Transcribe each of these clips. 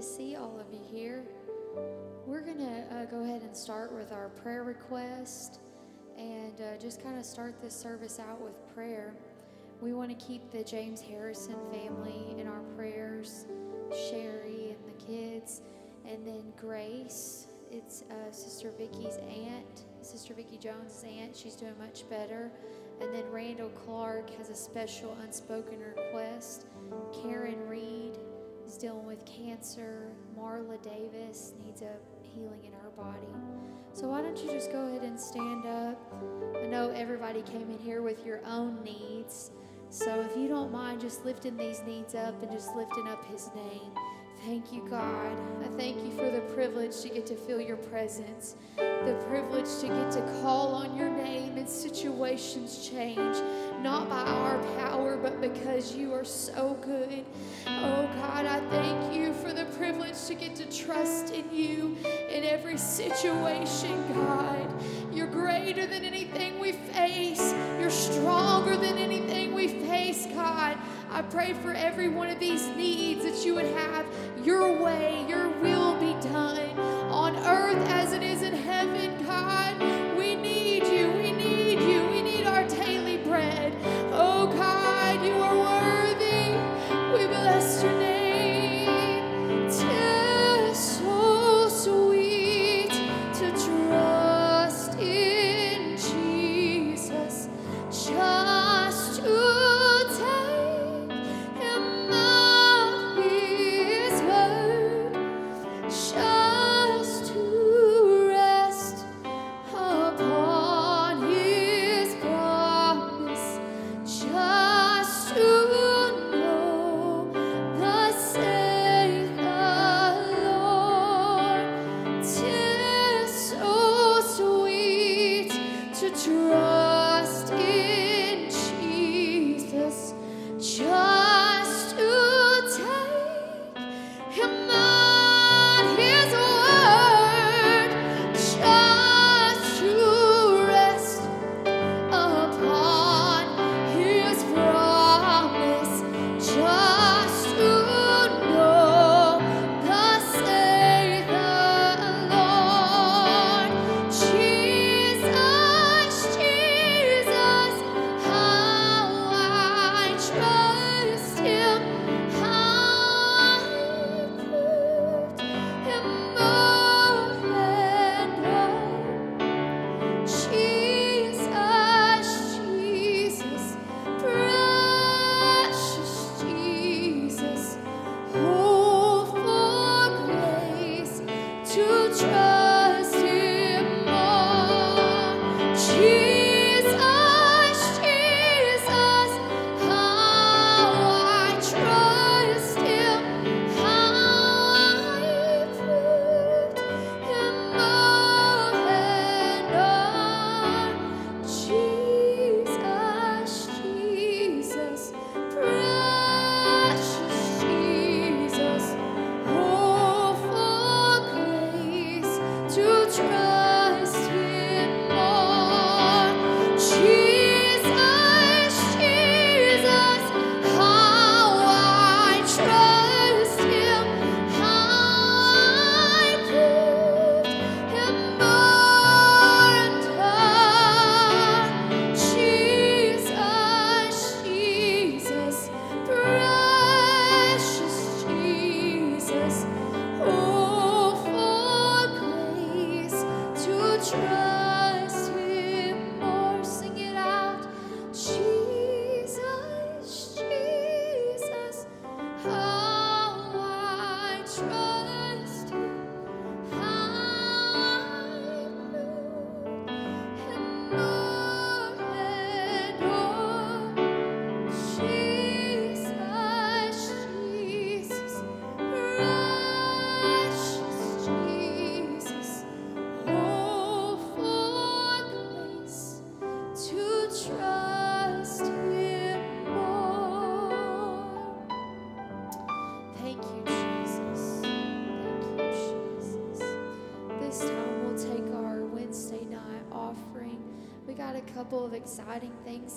to see all of you here. We're going to uh, go ahead and start with our prayer request and uh, just kind of start this service out with prayer. We want to keep the James Harrison family in our prayers, Sherry and the kids, and then Grace. It's uh, Sister Vicky's aunt, Sister Vicky Jones' aunt. She's doing much better. And then Randall Clark has a special unspoken request. Karen Reed is dealing with cancer. Marla Davis needs a healing in her body. So why don't you just go ahead and stand up? I know everybody came in here with your own needs. So if you don't mind just lifting these needs up and just lifting up his name. Thank you, God. I thank you for the privilege to get to feel your presence, the privilege to get to call on your name and situations change, not by our power, but because you are so good. Oh, God, I thank you for the privilege to get to trust in you in every situation, God. You're greater than anything we face, you're stronger than anything we face, God. I pray for every one of these needs that you would have your way, your will be done on earth as it is in heaven,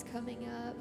coming up.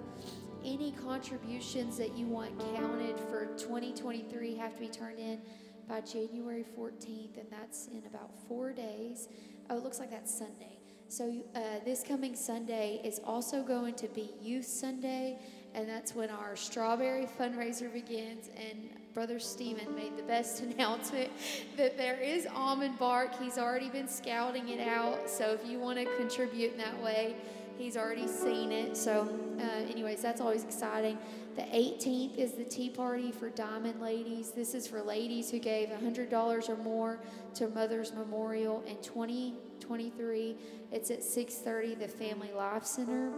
any contributions that you want counted for 2023 have to be turned in by January 14th, and that's in about four days. Oh, it looks like that's Sunday. So, uh, this coming Sunday is also going to be Youth Sunday, and that's when our strawberry fundraiser begins. And Brother Stephen made the best announcement that there is almond bark. He's already been scouting it out. So, if you want to contribute in that way, he's already seen it. So, uh, anyways, that's always exciting. The 18th is the tea party for Diamond Ladies. This is for ladies who gave $100 or more to Mother's Memorial in 2023. It's at 6:30, the Family Life Center.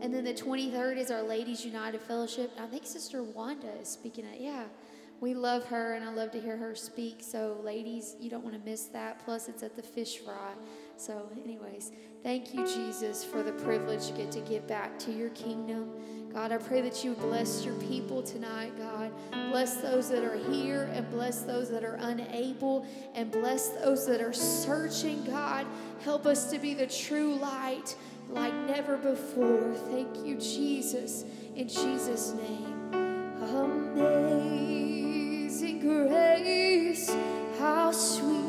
And then the 23rd is our Ladies United Fellowship. I think Sister Wanda is speaking at, yeah. We love her and I love to hear her speak. So, ladies, you don't want to miss that. Plus, it's at the fish fry. So, anyways, thank you, Jesus, for the privilege to get to give back to your kingdom. God, I pray that you bless your people tonight, God. Bless those that are here and bless those that are unable and bless those that are searching, God. Help us to be the true light like never before. Thank you, Jesus. In Jesus' name. Amazing grace, how sweet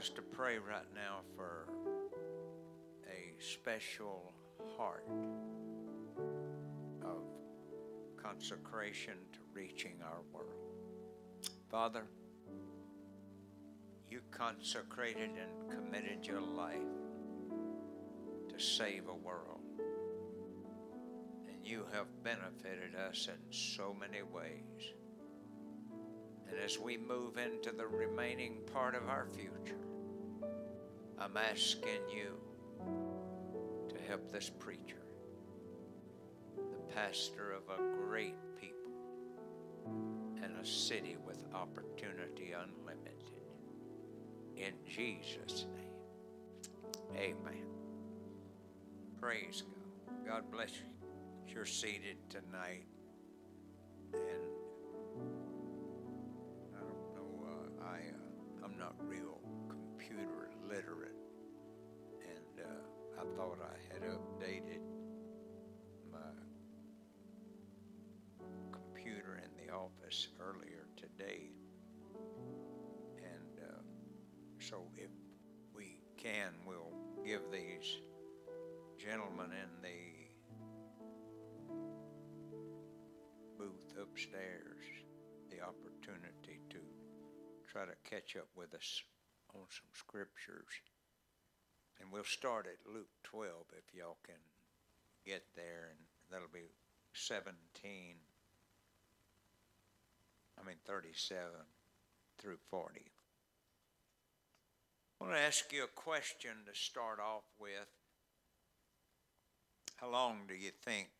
us to pray right now for a special heart of consecration to reaching our world. Father, you consecrated and committed your life to save a world. And you have benefited us in so many ways. And as we move into the remaining part of our future, I'm asking you to help this preacher, the pastor of a great people and a city with opportunity unlimited. In Jesus' name, amen. Praise God. God bless you. You're seated tonight. And I don't know, uh, I, uh, I'm not real computer literate. And uh, I thought I had updated my computer in the office earlier today. And uh, so if we can, we'll give these gentlemen in the booth upstairs the opportunity to try to catch up with us on some scriptures. And we'll start at Luke 12 if y'all can get there, and that'll be 17, I mean 37 through 40. I want to ask you a question to start off with. How long do you think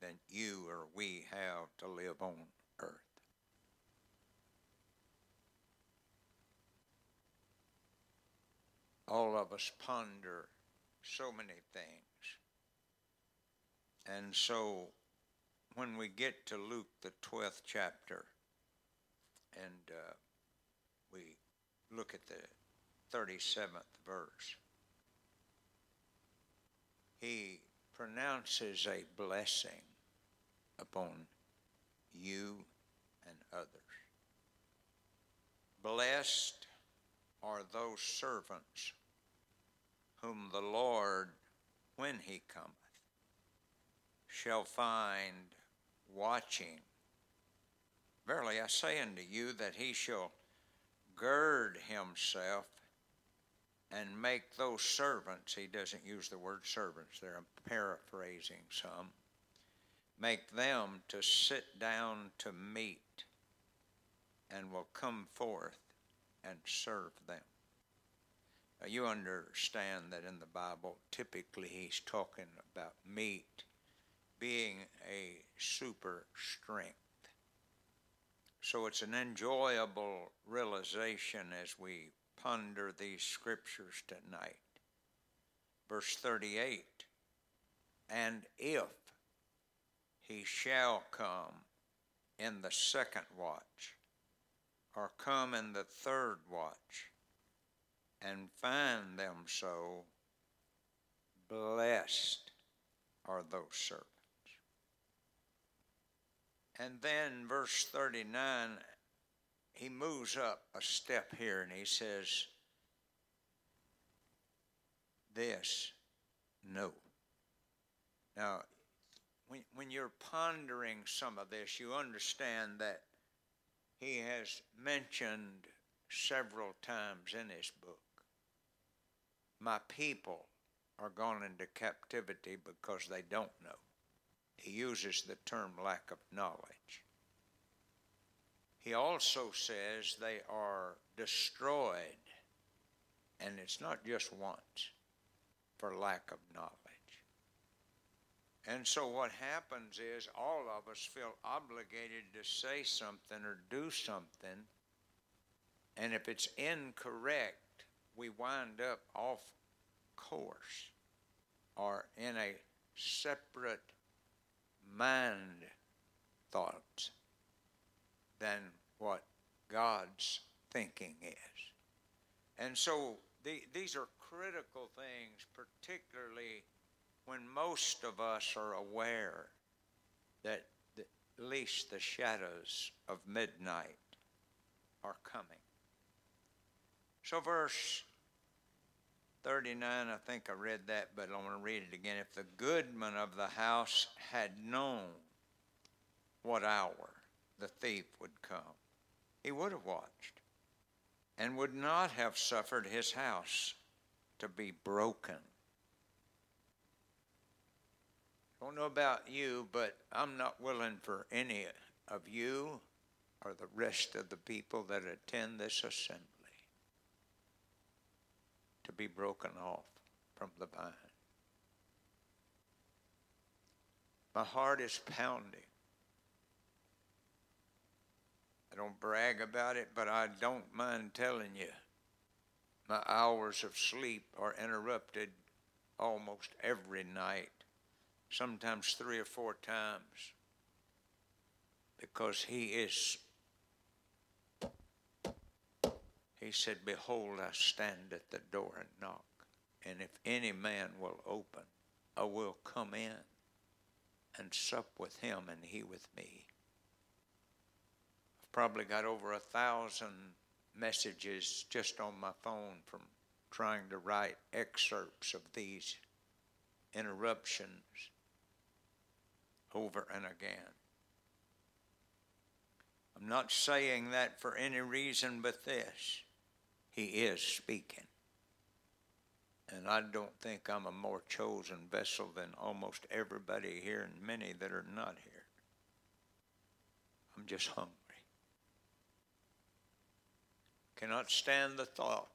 that you or we have to live on earth? All of us ponder so many things. And so when we get to Luke, the 12th chapter, and uh, we look at the 37th verse, he pronounces a blessing upon you and others. Blessed are those servants whom the Lord, when he cometh, shall find watching. Verily I say unto you that he shall gird himself and make those servants, he doesn't use the word servants there, I'm paraphrasing some, make them to sit down to meat and will come forth and serve them. You understand that in the Bible, typically he's talking about meat being a super strength. So it's an enjoyable realization as we ponder these scriptures tonight. Verse 38 And if he shall come in the second watch, or come in the third watch, and find them so, blessed are those servants. And then, verse 39, he moves up a step here and he says, This, no. Now, when, when you're pondering some of this, you understand that he has mentioned several times in his book, My people are gone into captivity because they don't know. He uses the term lack of knowledge. He also says they are destroyed, and it's not just once, for lack of knowledge. And so what happens is all of us feel obligated to say something or do something, and if it's incorrect, we wind up off course or in a separate mind thoughts than what God's thinking is. And so the, these are critical things, particularly when most of us are aware that the, at least the shadows of midnight are coming. So, verse 39, I think I read that, but I want to read it again. If the goodman of the house had known what hour the thief would come, he would have watched and would not have suffered his house to be broken. Don't know about you, but I'm not willing for any of you or the rest of the people that attend this assembly to be broken off from the vine. My heart is pounding. I don't brag about it, but I don't mind telling you. My hours of sleep are interrupted almost every night, sometimes three or four times, because he is. He said, Behold, I stand at the door and knock, and if any man will open, I will come in and sup with him and he with me I've probably got over a thousand messages just on my phone from trying to write excerpts of these interruptions over and again. I'm not saying that for any reason but this. He is speaking. And I don't think I'm a more chosen vessel than almost everybody here and many that are not here. I'm just hungry cannot stand the thought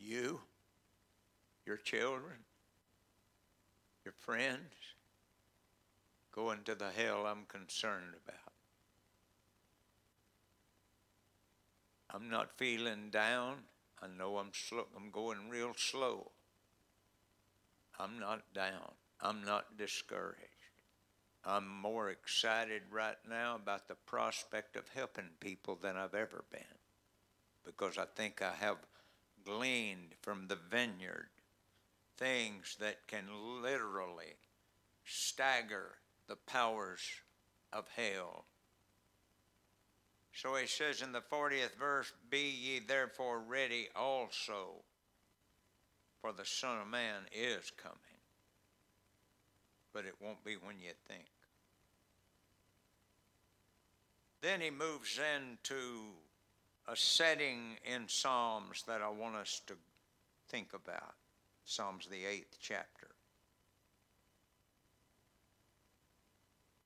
you, your children, your friends going to the hell I'm concerned about. I'm not feeling down. I know I'm slow, I'm going real slow. I'm not down. I'm not discouraged. I'm more excited right now about the prospect of helping people than I've ever been because I think I have gleaned from the vineyard things that can literally stagger the powers of hell. So he says in the 40th verse, Be ye therefore ready also, for the Son of Man is coming. But it won't be when you think. Then he moves into a setting in Psalms that I want us to think about. Psalms, the eighth chapter.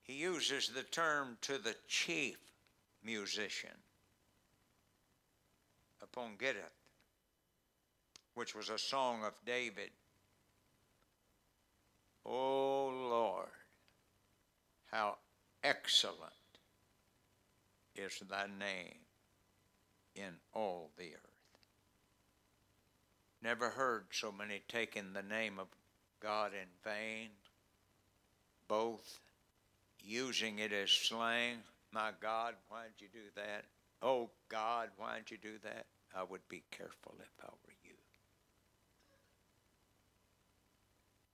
He uses the term to the chief musician upon Gittith, which was a song of David. O Lord, how excellent is thy name in all the earth. Never heard so many taking the name of God in vain, both using it as slang. My God, why'd you do that? Oh God, why'd you do that? I would be careful if I were you.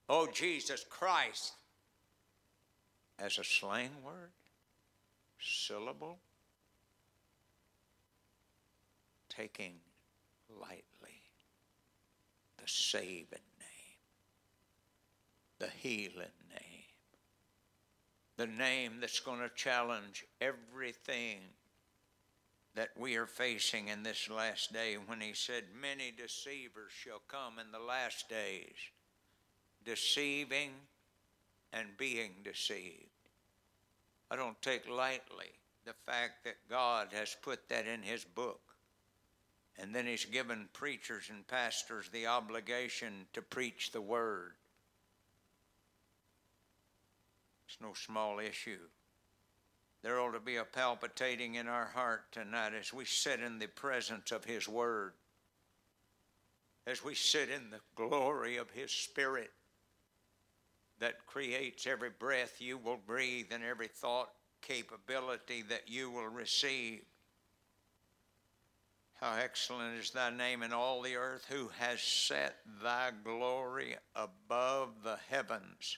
Oh Jesus Christ, as a slang word, syllable, taking lightly the saving name, the healing the name that's going to challenge everything that we are facing in this last day when he said, Many deceivers shall come in the last days, deceiving and being deceived. I don't take lightly the fact that God has put that in his book. And then he's given preachers and pastors the obligation to preach the word. It's no small issue. There ought to be a palpitating in our heart tonight as we sit in the presence of his word. as we sit in the glory of His Spirit that creates every breath you will breathe and every thought capability that you will receive. How excellent is thy name in all the earth, who has set thy glory above the heavens.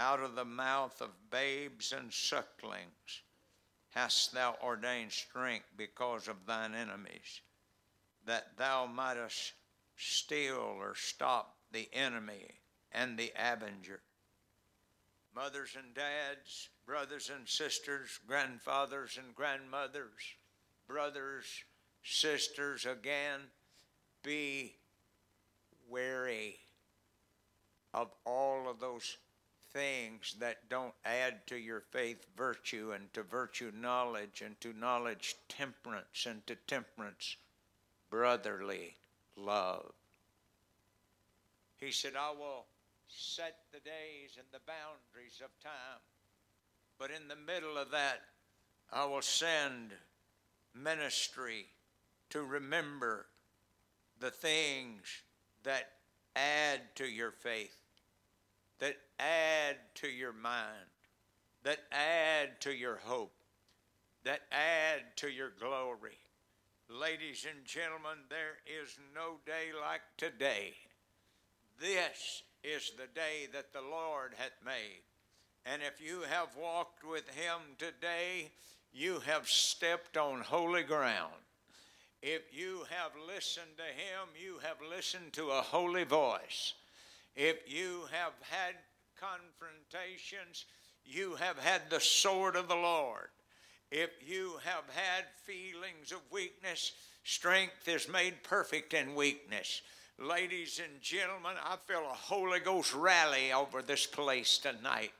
Out of the mouth of babes and sucklings hast thou ordained strength because of thine enemies, that thou mightest still or stop the enemy and the avenger. Mothers and dads, brothers and sisters, grandfathers and grandmothers, brothers, sisters, again, be wary of all of those things that don't add to your faith virtue, and to virtue knowledge, and to knowledge temperance, and to temperance brotherly love. He said, I will set the days and the boundaries of time, but in the middle of that, I will send ministry to remember the things that add to your faith that add to your mind, that add to your hope, that add to your glory. Ladies and gentlemen, there is no day like today. This is the day that the Lord hath made. And if you have walked with him today, you have stepped on holy ground. If you have listened to him, you have listened to a holy voice. If you have had confrontations, you have had the sword of the Lord. If you have had feelings of weakness, strength is made perfect in weakness. Ladies and gentlemen, I feel a Holy Ghost rally over this place tonight.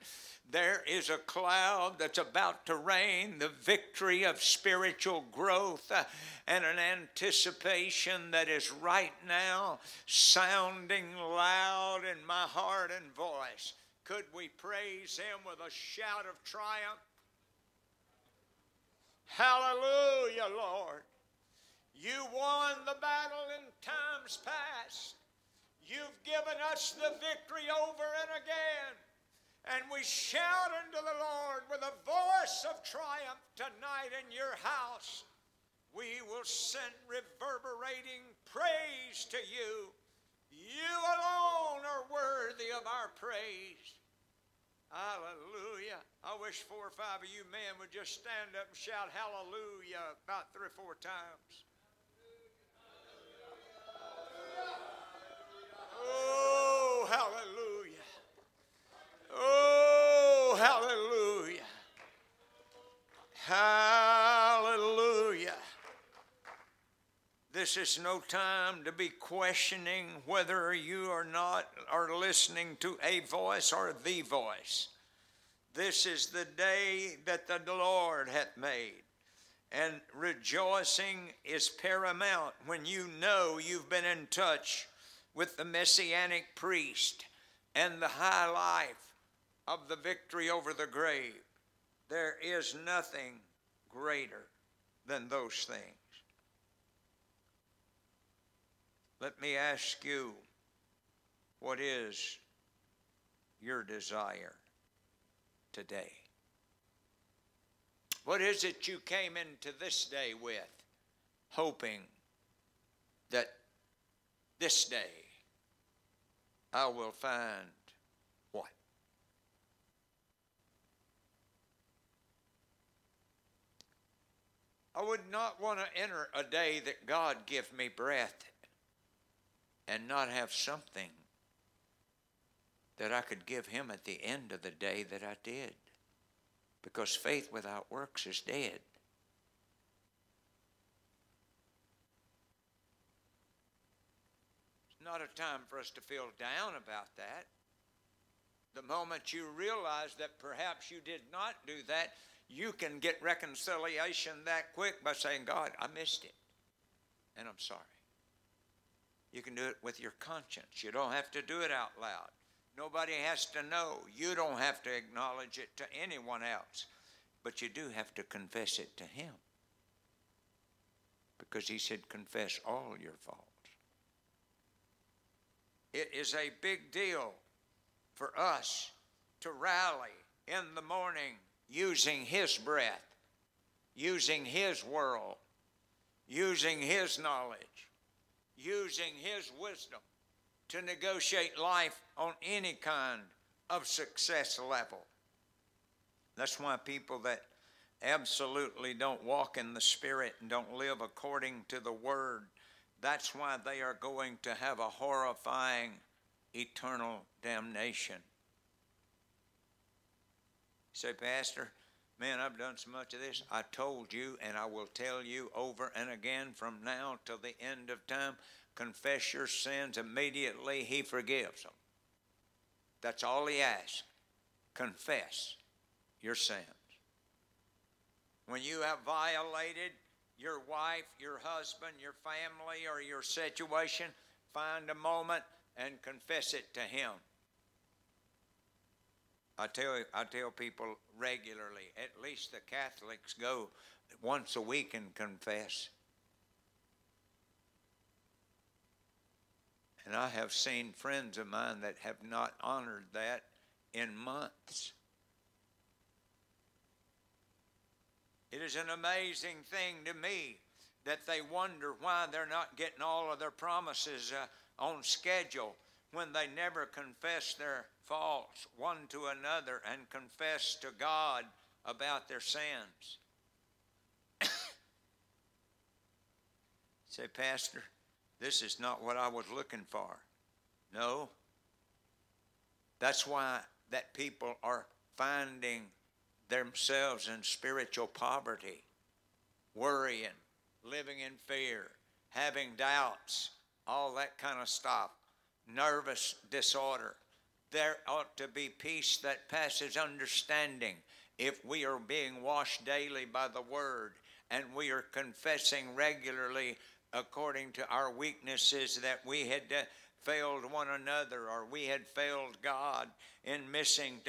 There is a cloud that's about to rain, the victory of spiritual growth uh, and an anticipation that is right now sounding loud in my heart and voice. Could we praise Him with a shout of triumph? Hallelujah, Lord. You won the battle in times past. You've given us the victory over and again. And we shout unto the Lord with a voice of triumph tonight in your house. We will send reverberating praise to you. You alone are worthy of our praise. Hallelujah. I wish four or five of you men would just stand up and shout hallelujah about three or four times. Oh, hallelujah. Oh, hallelujah. Hallelujah. This is no time to be questioning whether you or not are listening to a voice or the voice. This is the day that the Lord hath made. And rejoicing is paramount when you know you've been in touch with the messianic priest and the high life of the victory over the grave. There is nothing greater than those things. Let me ask you what is your desire today? What is it you came into this day with, hoping that this day I will find what? I would not want to enter a day that God give me breath and not have something that I could give him at the end of the day that I did. Because faith without works is dead. It's not a time for us to feel down about that. The moment you realize that perhaps you did not do that, you can get reconciliation that quick by saying, God, I missed it, and I'm sorry. You can do it with your conscience. You don't have to do it out loud. Nobody has to know. You don't have to acknowledge it to anyone else. But you do have to confess it to Him. Because He said, confess all your faults. it is a big deal for us to rally in the morning using His breath, using His world, using His knowledge, using His wisdom to negotiate life on any kind of success level. That's why people that absolutely don't walk in the Spirit and don't live according to the Word, that's why they are going to have a horrifying eternal damnation. say, Pastor, man, I've done so much of this. I told you, and I will tell you over and again from now till the end of time confess your sins immediately, He forgives them. That's all He asks. Confess your sins. When you have violated your wife, your husband, your family, or your situation, find a moment and confess it to Him. I tell I tell people regularly. At least the Catholics go once a week and confess. And I have seen friends of mine that have not honored that in months. It is an amazing thing to me that they wonder why they're not getting all of their promises uh, on schedule when they never confess their faults one to another and confess to God about their sins. Say, Pastor, this is not what I was looking for. No. That's why that people are finding themselves in spiritual poverty, worrying, living in fear, having doubts, all that kind of stuff, nervous disorder. There ought to be peace that passes understanding if we are being washed daily by the Word and we are confessing regularly according to our weaknesses that we had uh, failed one another or we had failed God in missing.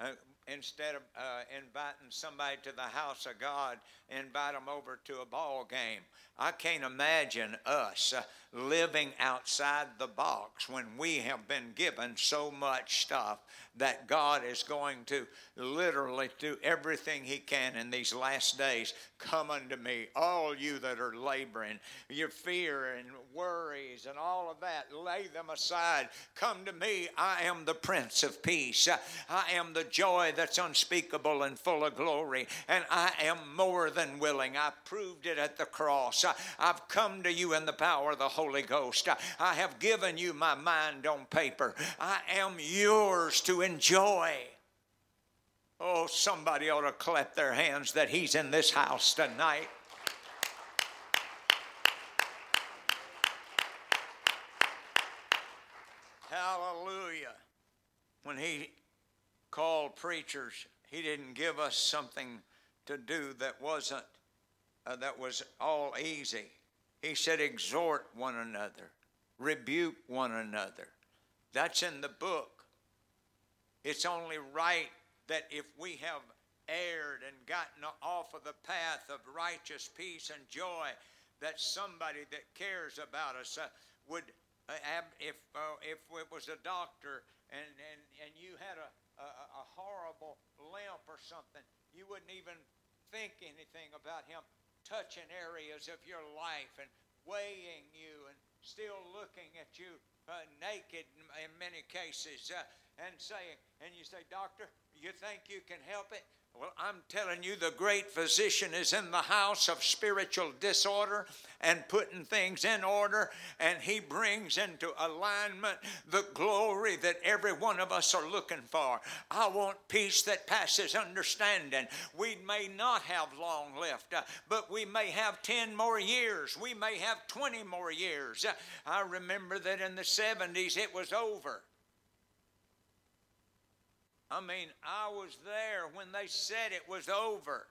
Uh, instead of uh, inviting somebody to the house of God, invite them over to a ball game. I can't imagine us living outside the box when we have been given so much stuff that God is going to literally do everything He can in these last days. Come unto me, all you that are laboring, your fear and worries and all of that, lay them aside. Come to me, I am the Prince of Peace. I am the joy that's unspeakable and full of glory, and I am more than willing. I proved it at the cross. I've come to you in the power of the Holy Ghost. I have given you my mind on paper. I am yours to enjoy. Oh, somebody ought to clap their hands that He's in this house tonight. Hallelujah. When He called preachers, He didn't give us something to do that wasn't, uh, that was all easy. He said, exhort one another, rebuke one another. That's in the book. It's only right that if we have erred and gotten off of the path of righteous peace and joy, that somebody that cares about us uh, would, uh, if, uh, if it was a doctor and, and, and you had a, a, a horrible limp or something, you wouldn't even think anything about him touching areas of your life and weighing you and still looking at you uh, naked in, in, many cases. Uh, and saying, and you say, Doctor, you think you can help it? Well, I'm telling you, the great physician is in the house of spiritual disorder and putting things in order, and he brings into alignment the glory that every one of us are looking for. I want peace that passes understanding. We may not have long left, uh, but we may have 10 more years. We may have 20 more years. Uh, I remember that in the 70s it was over. I mean, I was there when they said it was over.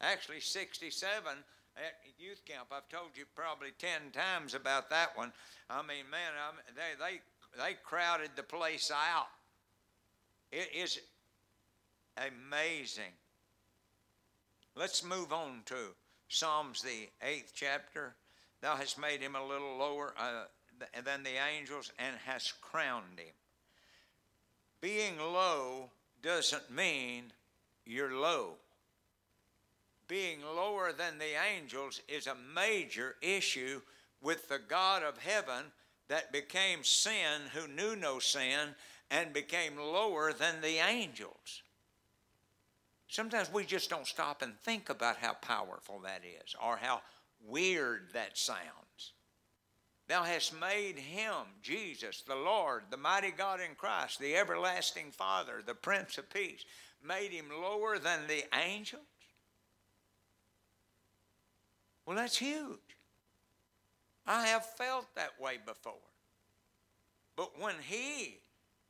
Actually, 67 at youth camp. I've told you probably 10 times about that one. I mean, man, I they, they, they crowded the place out. It is amazing. Let's move on to Psalms, the eighth chapter. Thou hast made him a little lower. Uh, than the angels and has crowned him. Being low doesn't mean you're low. Being lower than the angels is a major issue with the God of heaven that became sin, who knew no sin, and became lower than the angels. Sometimes we just don't stop and think about how powerful that is or how weird that sounds. Thou hast made him, Jesus, the Lord, the mighty God in Christ, the everlasting Father, the Prince of Peace, made him lower than the angels? Well, that's huge. I have felt that way before. But when he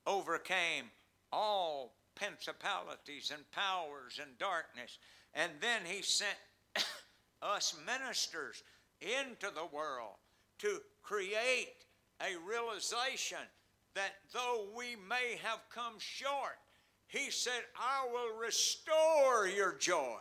overcame all principalities and powers and darkness, and then he sent us ministers into the world to create a realization that though we may have come short, he said, I will restore your joy.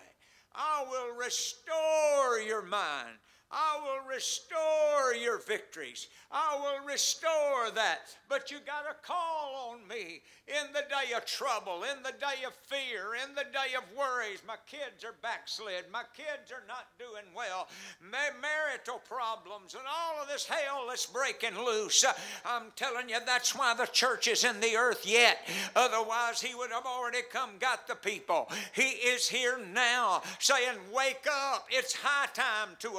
I will restore your mind. I will restore your victories. I will restore that. But you got to call on me in the day of trouble, in the day of fear, in the day of worries. My kids are backslid. My kids are not doing well. Marital problems and all of this hell that's breaking loose. I'm telling you, that's why the church is in the earth yet. Otherwise, he would have already come, got the people. He is here now saying, Wake up. It's high time to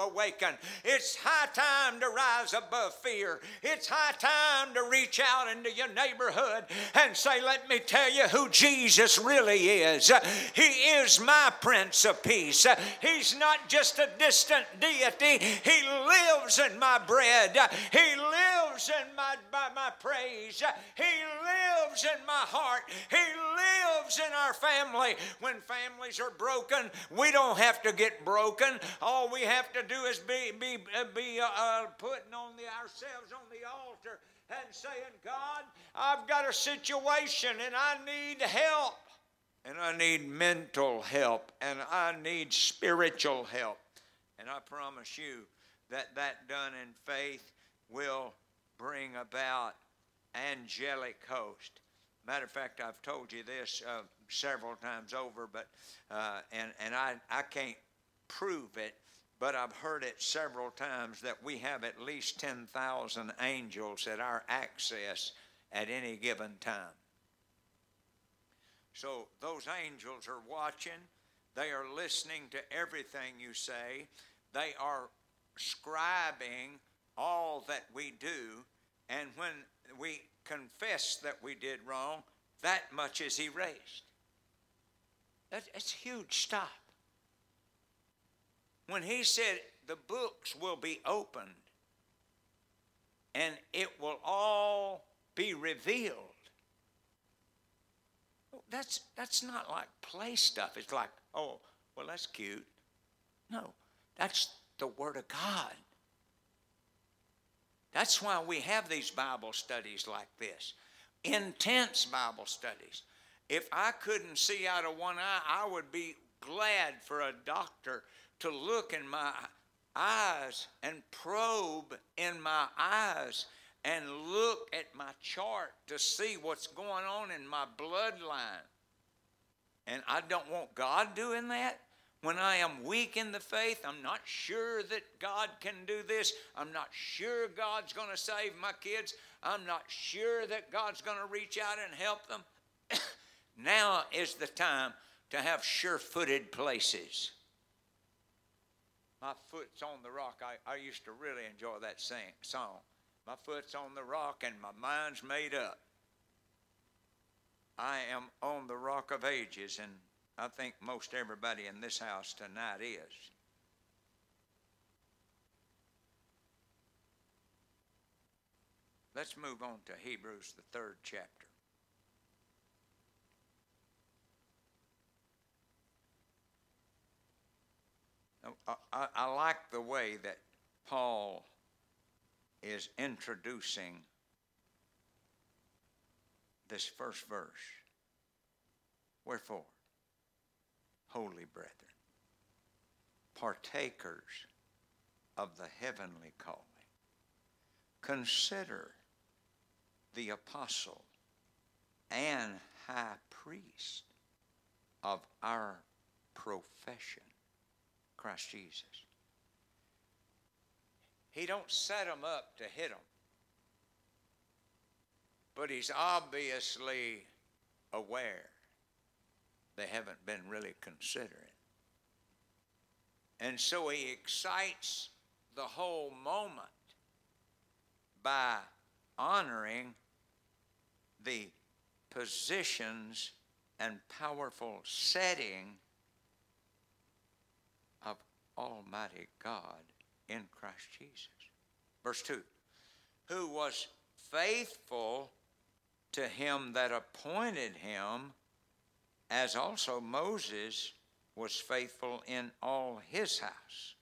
awaken. It's high time to rise above fear. It's high time to reach out into your neighborhood and say, Let me tell you who Jesus really is. He is my Prince of Peace. He's not just a distant deity, He lives in my bread. He lives in my, my, my praise. He lives in my heart. He lives in our family. When families are broken, we don't have to get broken. All we have to do is be be, be, be uh, putting on the, ourselves on the altar and saying, God, I've got a situation and I need help. And I need mental help and I need spiritual help. And I promise you that that done in faith will bring about angelic host. Matter of fact, I've told you this uh, several times over, but uh, and and I I can't prove it, but I've heard it several times that we have at least 10,000 angels at our access at any given time. So those angels are watching, they are listening to everything you say, they are scribing all that we do, and when we confess that we did wrong, that much is erased. That's huge stuff when he said the books will be opened and it will all be revealed. That's, that's not like play stuff. It's like, oh, well, that's cute. No, that's the Word of God. That's why we have these Bible studies like this intense Bible studies. If I couldn't see out of one eye, I would be glad for a doctor to look in my eyes and probe in my eyes and look at my chart to see what's going on in my bloodline. And I don't want God doing that. When I am weak in the faith, I'm not sure that God can do this. I'm not sure God's going to save my kids. I'm not sure that God's going to reach out and help them. now is the time to have sure footed places my foot's on the rock. I, I used to really enjoy that sing, song. My foot's on the rock and my mind's made up. I am on the rock of ages, and I think most everybody in this house tonight is. Let's move on to Hebrews, the third chapter. I, I like the way that Paul is introducing this first verse. Wherefore, holy brethren, partakers of the heavenly calling, consider the apostle and high priest of our profession, Christ Jesus. He don't set them up to hit them, but he's obviously aware they haven't been really considering. And so he excites the whole moment by honoring the positions and powerful setting Almighty God in Christ Jesus. Verse 2 Who was faithful to him that appointed him, as also Moses was faithful in all his house.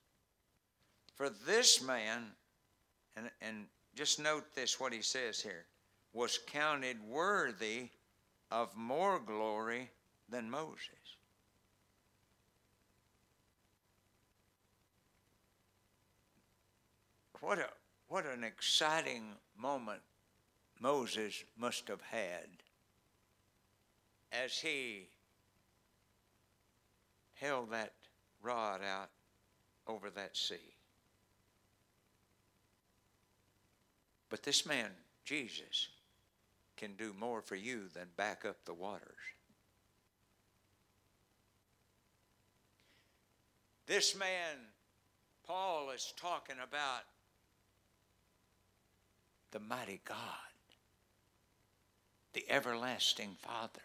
For this man, and, and just note this what he says here, was counted worthy of more glory than Moses. What, a, what an exciting moment Moses must have had as he held that rod out over that sea. But this man, Jesus, can do more for you than back up the waters. This man, Paul, is talking about the mighty God, the everlasting Father,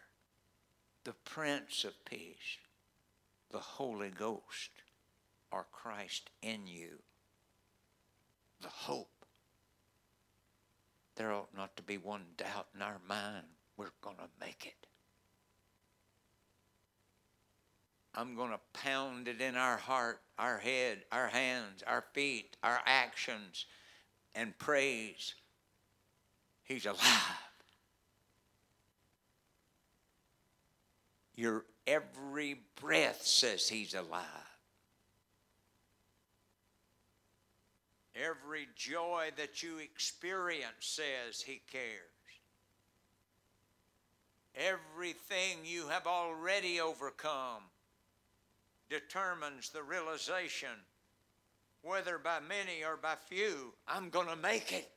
the Prince of Peace, the Holy Ghost, or Christ in you, the hope. There ought not to be one doubt in our mind we're going to make it. I'm going to pound it in our heart, our head, our hands, our feet, our actions, and praise He's alive. Your every breath says He's alive. Every joy that you experience says He cares. Everything you have already overcome determines the realization, whether by many or by few, I'm going to make it.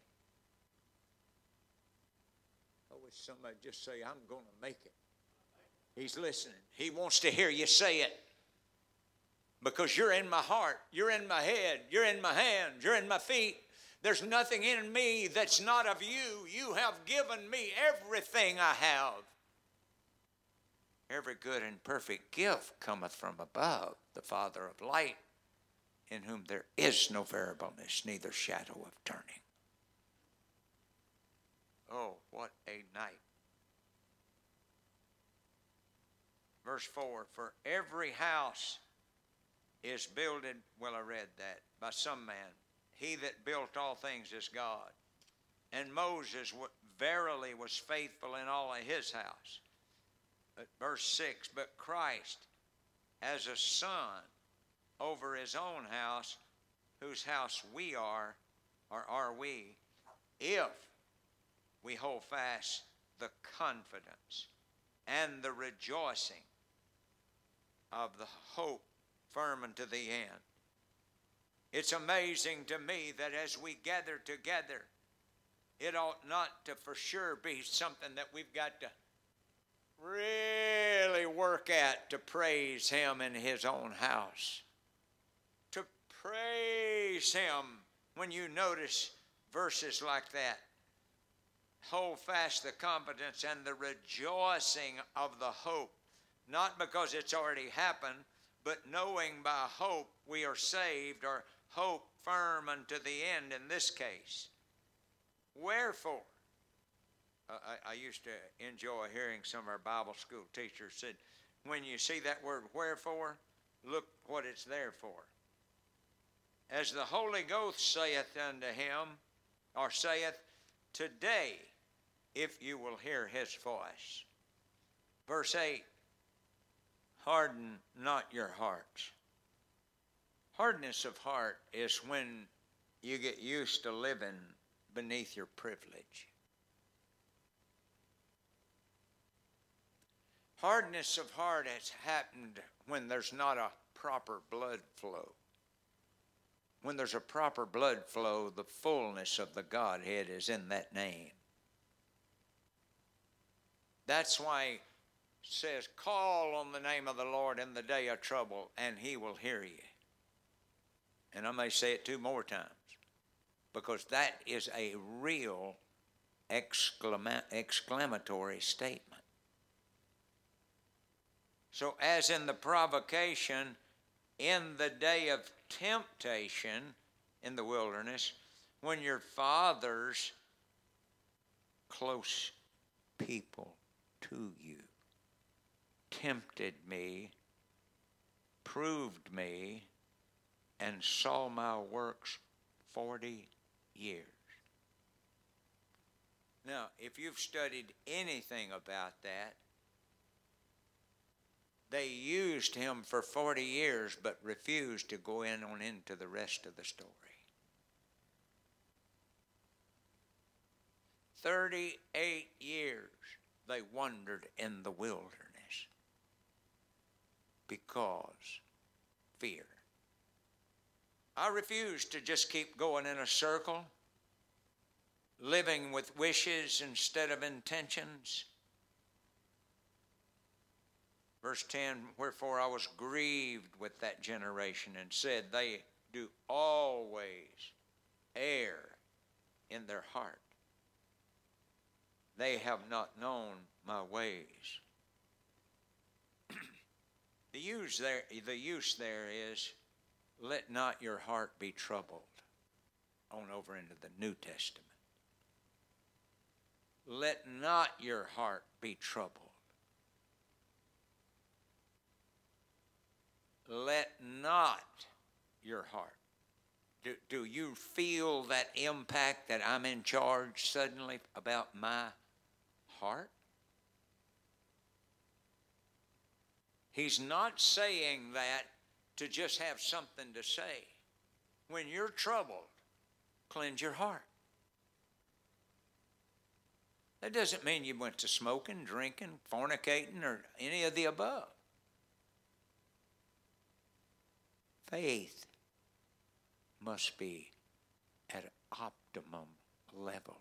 Somebody just say, I'm going to make it. He's listening. He wants to hear you say it. Because you're in my heart, you're in my head, you're in my hands, you're in my feet. There's nothing in me that's not of you. You have given me everything I have. Every good and perfect gift cometh from above, the Father of light, in whom there is no variableness, neither shadow of turning. Oh, what a night. Verse 4 For every house is builded, well, I read that, by some man. He that built all things is God. And Moses verily was faithful in all of his house. But verse 6 But Christ, as a son over his own house, whose house we are, or are we, if we hold fast the confidence and the rejoicing of the hope firm unto the end. It's amazing to me that as we gather together, it ought not to for sure be something that we've got to really work at to praise Him in His own house. To praise Him when you notice verses like that hold fast the confidence and the rejoicing of the hope, not because it's already happened, but knowing by hope we are saved, or hope firm unto the end in this case. Wherefore, I, I, used to enjoy hearing some of our Bible school teachers said, when you see that word wherefore, look what it's there for. As the Holy Ghost saith unto him, or saith, Today if you will hear his voice. Verse 8 Harden not your hearts. Hardness of heart is when you get used to living beneath your privilege. Hardness of heart has happened when there's not a proper blood flow. When there's a proper blood flow, the fullness of the Godhead is in that name. That's why says, Call on the name of the Lord in the day of trouble, and he will hear you. And I may say it two more times because that is a real exclama- exclamatory statement. So, as in the provocation, in the day of temptation in the wilderness, when your father's close people to you tempted me, proved me, and saw my works 40 years. Now, if you've studied anything about that, they used him for 40 years but refused to go in on into the rest of the story. 38 years they wandered in the wilderness because fear. I refuse to just keep going in a circle, living with wishes instead of intentions. Verse 10 Wherefore I was grieved with that generation and said, They do always err in their heart. They have not known my ways. the, use there, the use there is let not your heart be troubled. On over into the New Testament. Let not your heart be troubled. Let not your heart. Do, do you feel that impact that I'm in charge suddenly about my heart? He's not saying that to just have something to say. When you're troubled, cleanse your heart. That doesn't mean you went to smoking, drinking, fornicating, or any of the above. Faith must be at optimum levels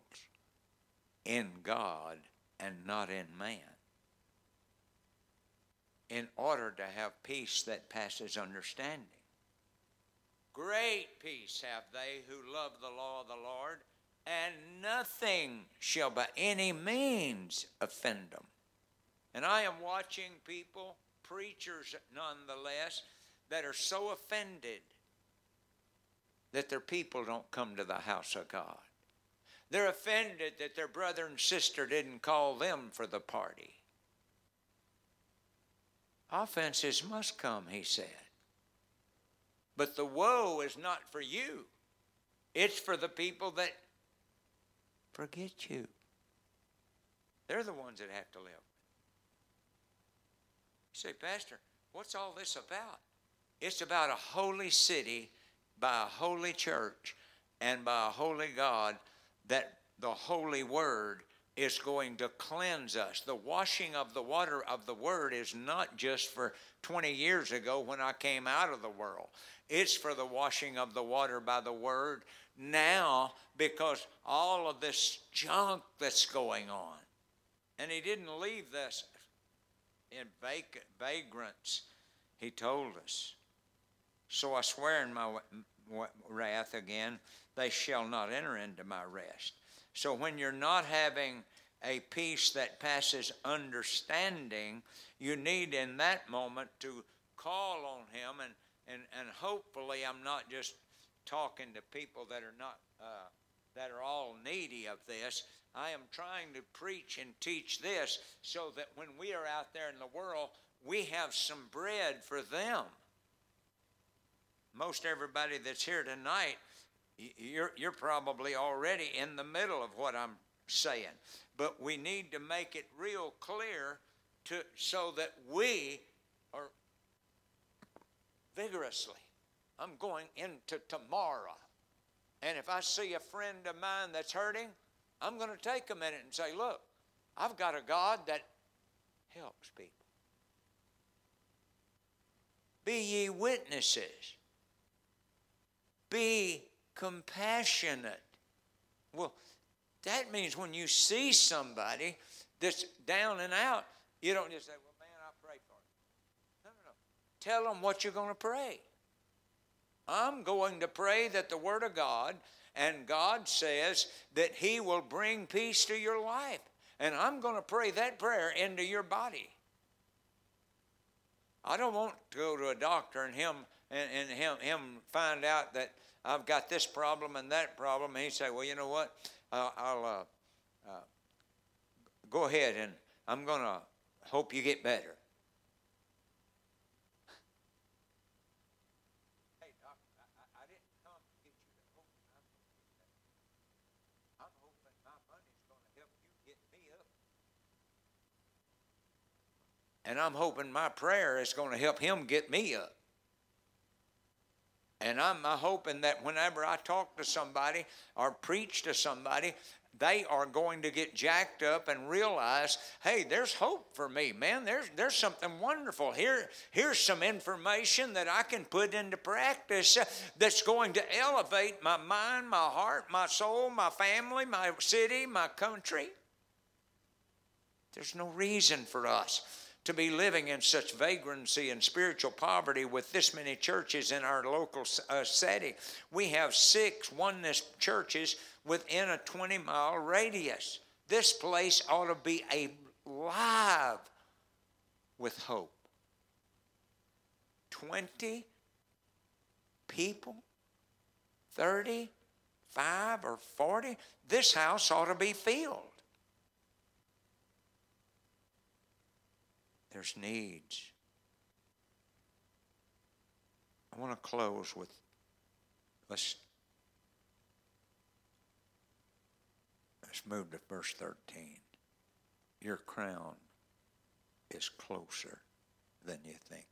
in God and not in man in order to have peace that passes understanding. Great peace have they who love the law of the Lord, and nothing shall by any means offend them. And I am watching people, preachers nonetheless, that are so offended that their people don't come to the house of God. They're offended that their brother and sister didn't call them for the party. Offenses must come, he said. But the woe is not for you, it's for the people that forget you. They're the ones that have to live. You say, Pastor, what's all this about? It's about a holy city by a holy church and by a holy God that the holy word is going to cleanse us. The washing of the water of the Word is not just for 20 years ago when I came out of the world, it's for the washing of the water by the Word now because all of this junk that's going on. And He didn't leave this in vagrants, He told us. So I swear in my wrath again, they shall not enter into my rest. So when you're not having a peace that passes understanding, you need in that moment to call on Him. And, and, and hopefully, I'm not just talking to people that are not. Uh, that are all needy of this. I am trying to preach and teach this so that when we are out there in the world, we have some bread for them. Most everybody that's here tonight you're, you're probably already in the middle of what I'm saying. But we need to make it real clear to, so that we are vigorously. I'm going into tomorrow. And if I see a friend of mine that's hurting, I'm going to take a minute and say, Look, I've got a God that helps people. Be ye witnesses. Be compassionate. Well, that means when you see somebody that's down and out, you don't just say, Well, man, I'll pray for you. No, no, no. Tell them what you're going to pray. I'm going to pray that the Word of God, and God says that He will bring peace to your life. And I'm going to pray that prayer into your body. I don't want to go to a doctor and him and, and him him find out that I've got this problem and that problem, and he say, "Well, you know what? Uh, I'll uh, uh, go ahead and I'm to hope you get better." And I'm hoping my prayer is going to help him get me up. And I'm hoping that whenever I talk to somebody or preach to somebody, they are going to get jacked up and realize, hey, there's hope for me, man. There's there's something wonderful here. Here's some information that I can put into practice that's going to elevate my mind, my heart, my soul, my family, my city, my country. There's no reason for us to be living in such vagrancy and spiritual poverty with this many churches in our local uh. We have six oneness churches within a 20 mile radius. This place ought to be alive with hope. 20 people, 35 or 40, this house ought to be filled. There's needs. I want to close with let's let's move to verse 13. Your crown is closer than you think.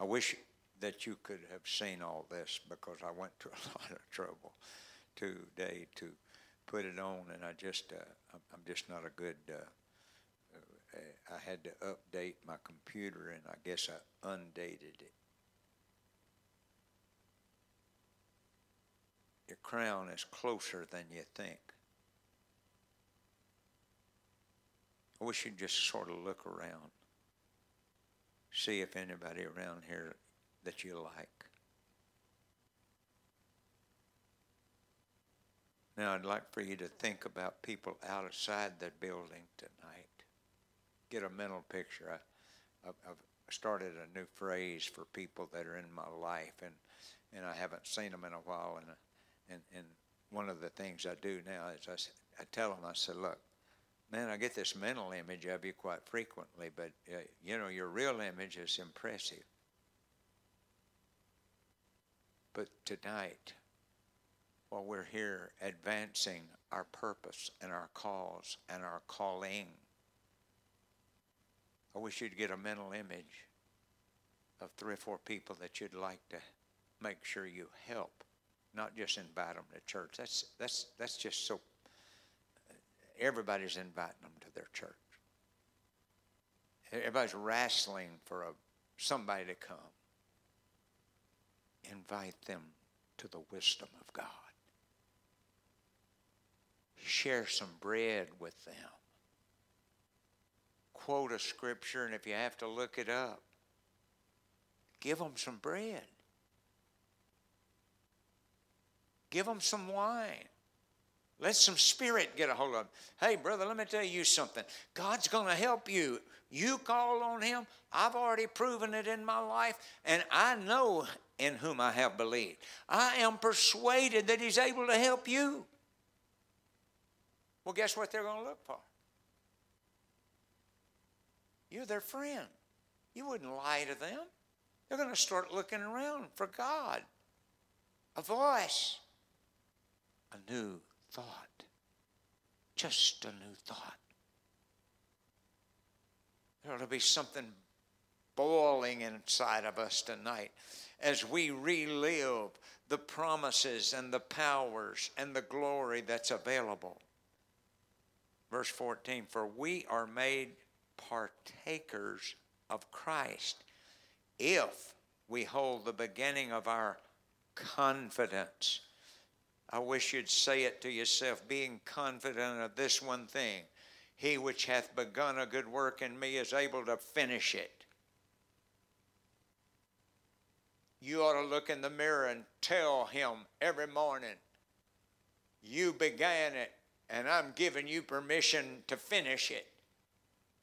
I wish that you could have seen all this because I went to a lot of trouble today to put it on, and I just uh, I'm just not a good uh, I had to update my computer and I guess I undated it. Your crown is closer than you think. I wish you'd just sort of look around, see if anybody around here that you like. Now, I'd like for you to think about people outside the building tonight get a mental picture. I, I've started a new phrase for people that are in my life, and and I haven't seen them in a while. And and and one of the things I do now is I, I tell them I said, look, man, I get this mental image of you quite frequently, but uh, you know your real image is impressive. But tonight, while we're here advancing our purpose and our cause and our calling I wish you'd get a mental image of three or four people that you'd like to make sure you help, not just invite them to church. That's that's that's just so. Everybody's inviting them to their church. Everybody's wrestling for a somebody to come. Invite them to the wisdom of God. Share some bread with them quote a scripture, and if you have to look it up, give them some bread. Give them some wine. Let some spirit get a hold of them. Hey, brother, let me tell you something. God's going to help you. You call on Him. I've already proven it in my life, and I know in whom I have believed. I am persuaded that He's able to help you. Well, guess what they're going to look for? You're their friend. You wouldn't lie to them. They're going to start looking around for God, a voice, a new thought. Just a new thought. There ought to be something boiling inside of us tonight as we relive the promises and the powers and the glory that's available. Verse 14 For we are made partakers of Christ if we hold the beginning of our confidence. I wish you'd say it to yourself, being confident of this one thing He which hath begun a good work in me is able to finish it. You ought to look in the mirror and tell Him every morning, You began it, and I'm giving you permission to finish it.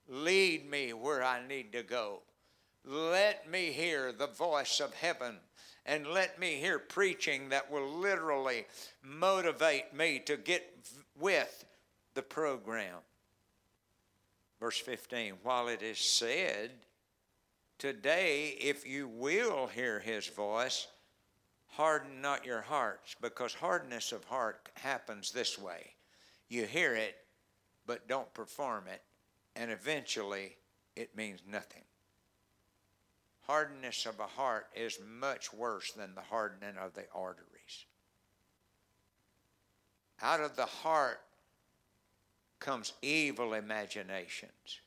Lead me where I need to go. Let me hear the voice of heaven and let me hear preaching that will literally motivate me to get with the program. Verse 15 While it is said, Today, if you will hear his voice, harden not your hearts, because hardness of heart happens this way. You hear it, but don't perform it, and eventually it means nothing. Hardness of a heart is much worse than the hardening of the arteries. Out of the heart comes evil imaginations.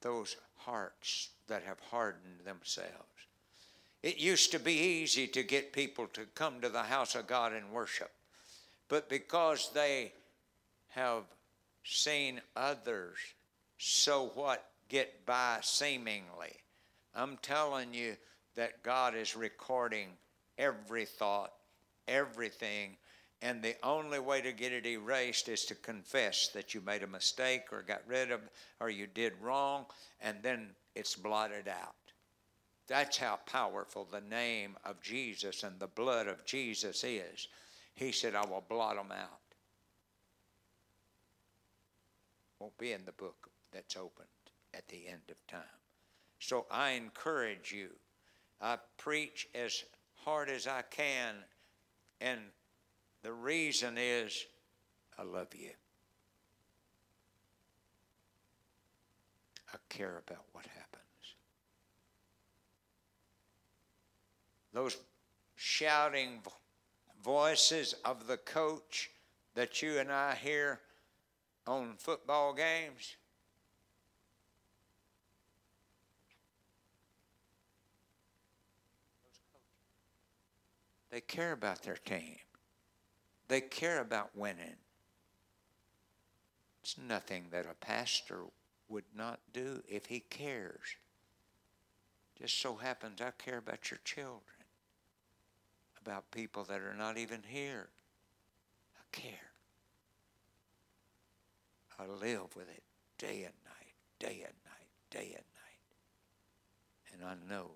Those hearts that have hardened themselves. It used to be easy to get people to come to the house of God and worship, but because they have seen others so what get by seemingly, I'm telling you that God is recording every thought, everything, and the only way to get it erased is to confess that you made a mistake or got rid of or you did wrong, and then it's blotted out. That's how powerful the name of Jesus and the blood of Jesus is. He said, I will blot them out. Won't be in the book that's opened at the end of time. So I encourage you. I preach as hard as I can, and the reason is I love you. I care about what happens. Those shouting voices of the coach that you and I hear on football games. They care about their team. They care about winning. It's nothing that a pastor would not do if he cares. Just so happens I care about your children, about people that are not even here. I care. I live with it day and night, day and night, day and night. And I know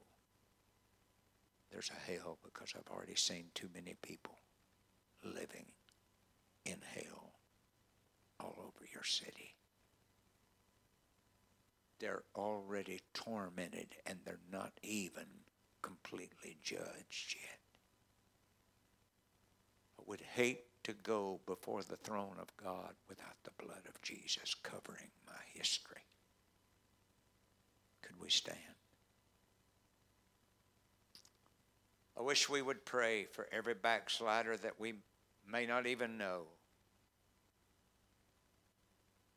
there's a hell because I've already seen too many people living in hell all over your city. They're already tormented and they're not even completely judged yet. I would hate to go before the throne of God without the blood of Jesus covering my history. Could we stand? I wish we would pray for every backslider that we may not even know.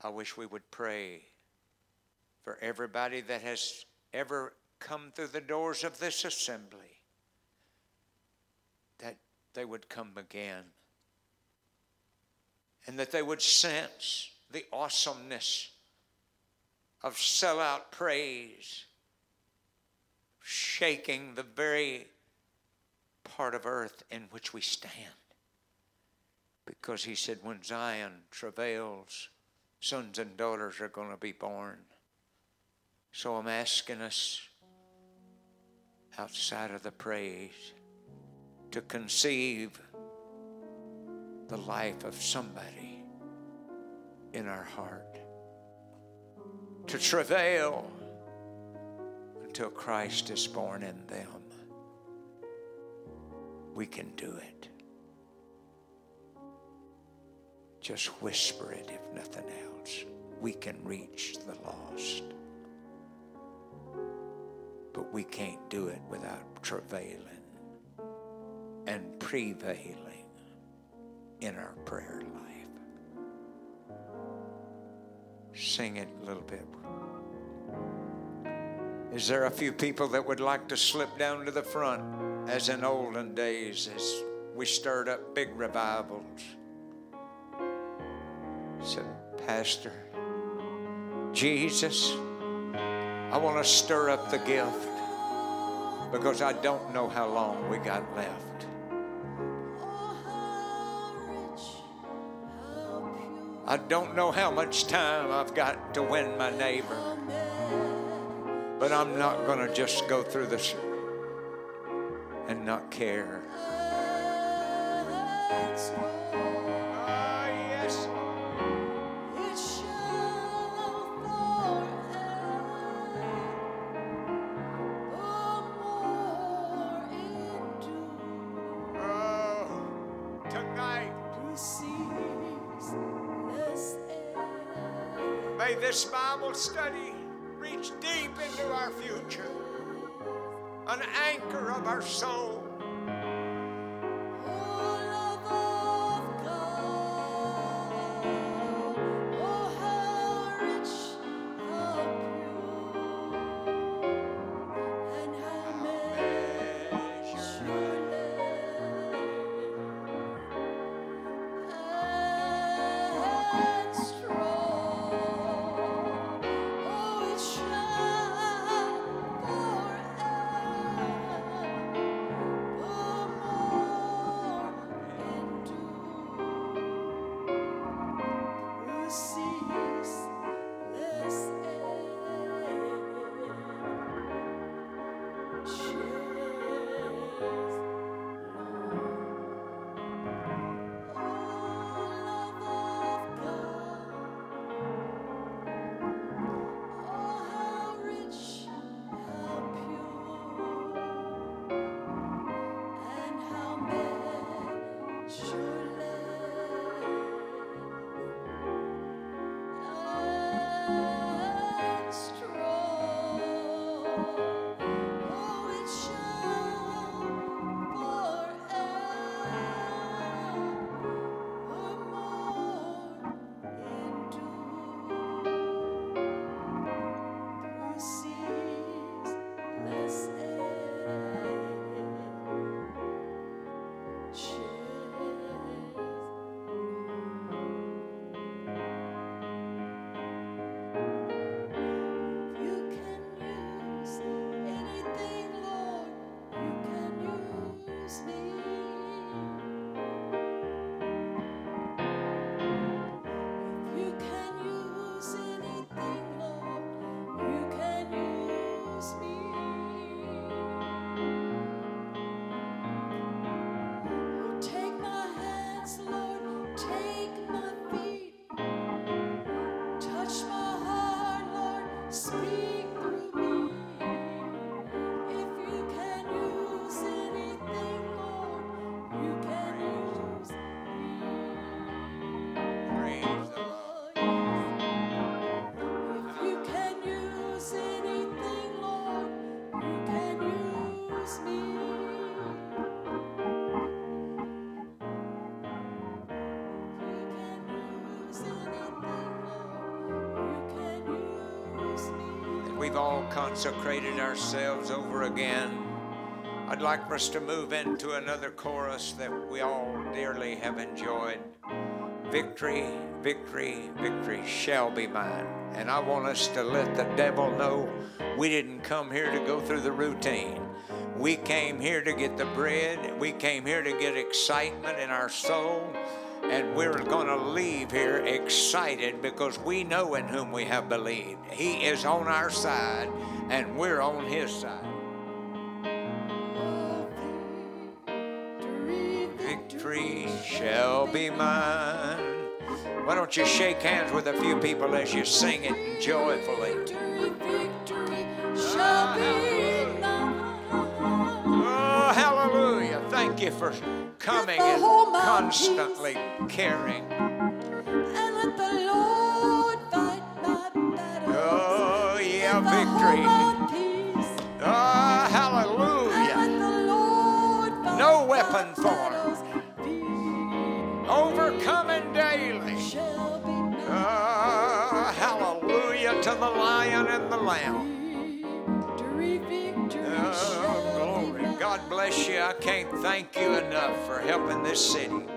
I wish we would pray for everybody that has ever come through the doors of this assembly that they would come again and that they would sense the awesomeness of sellout praise shaking the very part of earth in which we stand. Because he said, when Zion travails, sons and daughters are going to be born. So I'm asking us outside of the praise to conceive the life of somebody in our heart, to travail until Christ is born in them we can do it. Just whisper it if nothing else. We can reach the lost. But we can't do it without travailing and prevailing in our prayer life. Sing it a little bit. Is there a few people that would like to slip down to the front as in olden days as we stirred up big revivals? Said, Pastor, Jesus, I want to stir up the gift because I don't know how long we got left. I don't know how much time I've got to win my neighbor. But I'm not going to just go through this and not care. Our soul. We've all consecrated ourselves over again. I'd like for us to move into another chorus that we all dearly have enjoyed. Victory, victory, victory shall be mine. And I want us to let the devil know we didn't come here to go through the routine. We came here to get the bread. We came here to get excitement in our soul. And we're going to leave here excited because we know in whom we have believed. He is on our side and we're on his side. Victory shall be mine. Why don't you shake hands with a few people as you sing it joyfully? Victory, victory shall be forgiver, coming and constantly caring. And let the Lord fight my battles. Oh, yeah, victory. Oh, hallelujah. No weapon formed. Overcoming daily. Oh, hallelujah to the lion and the lamb. Victory, victory, oh, God bless you. I can't thank you enough for helping this city.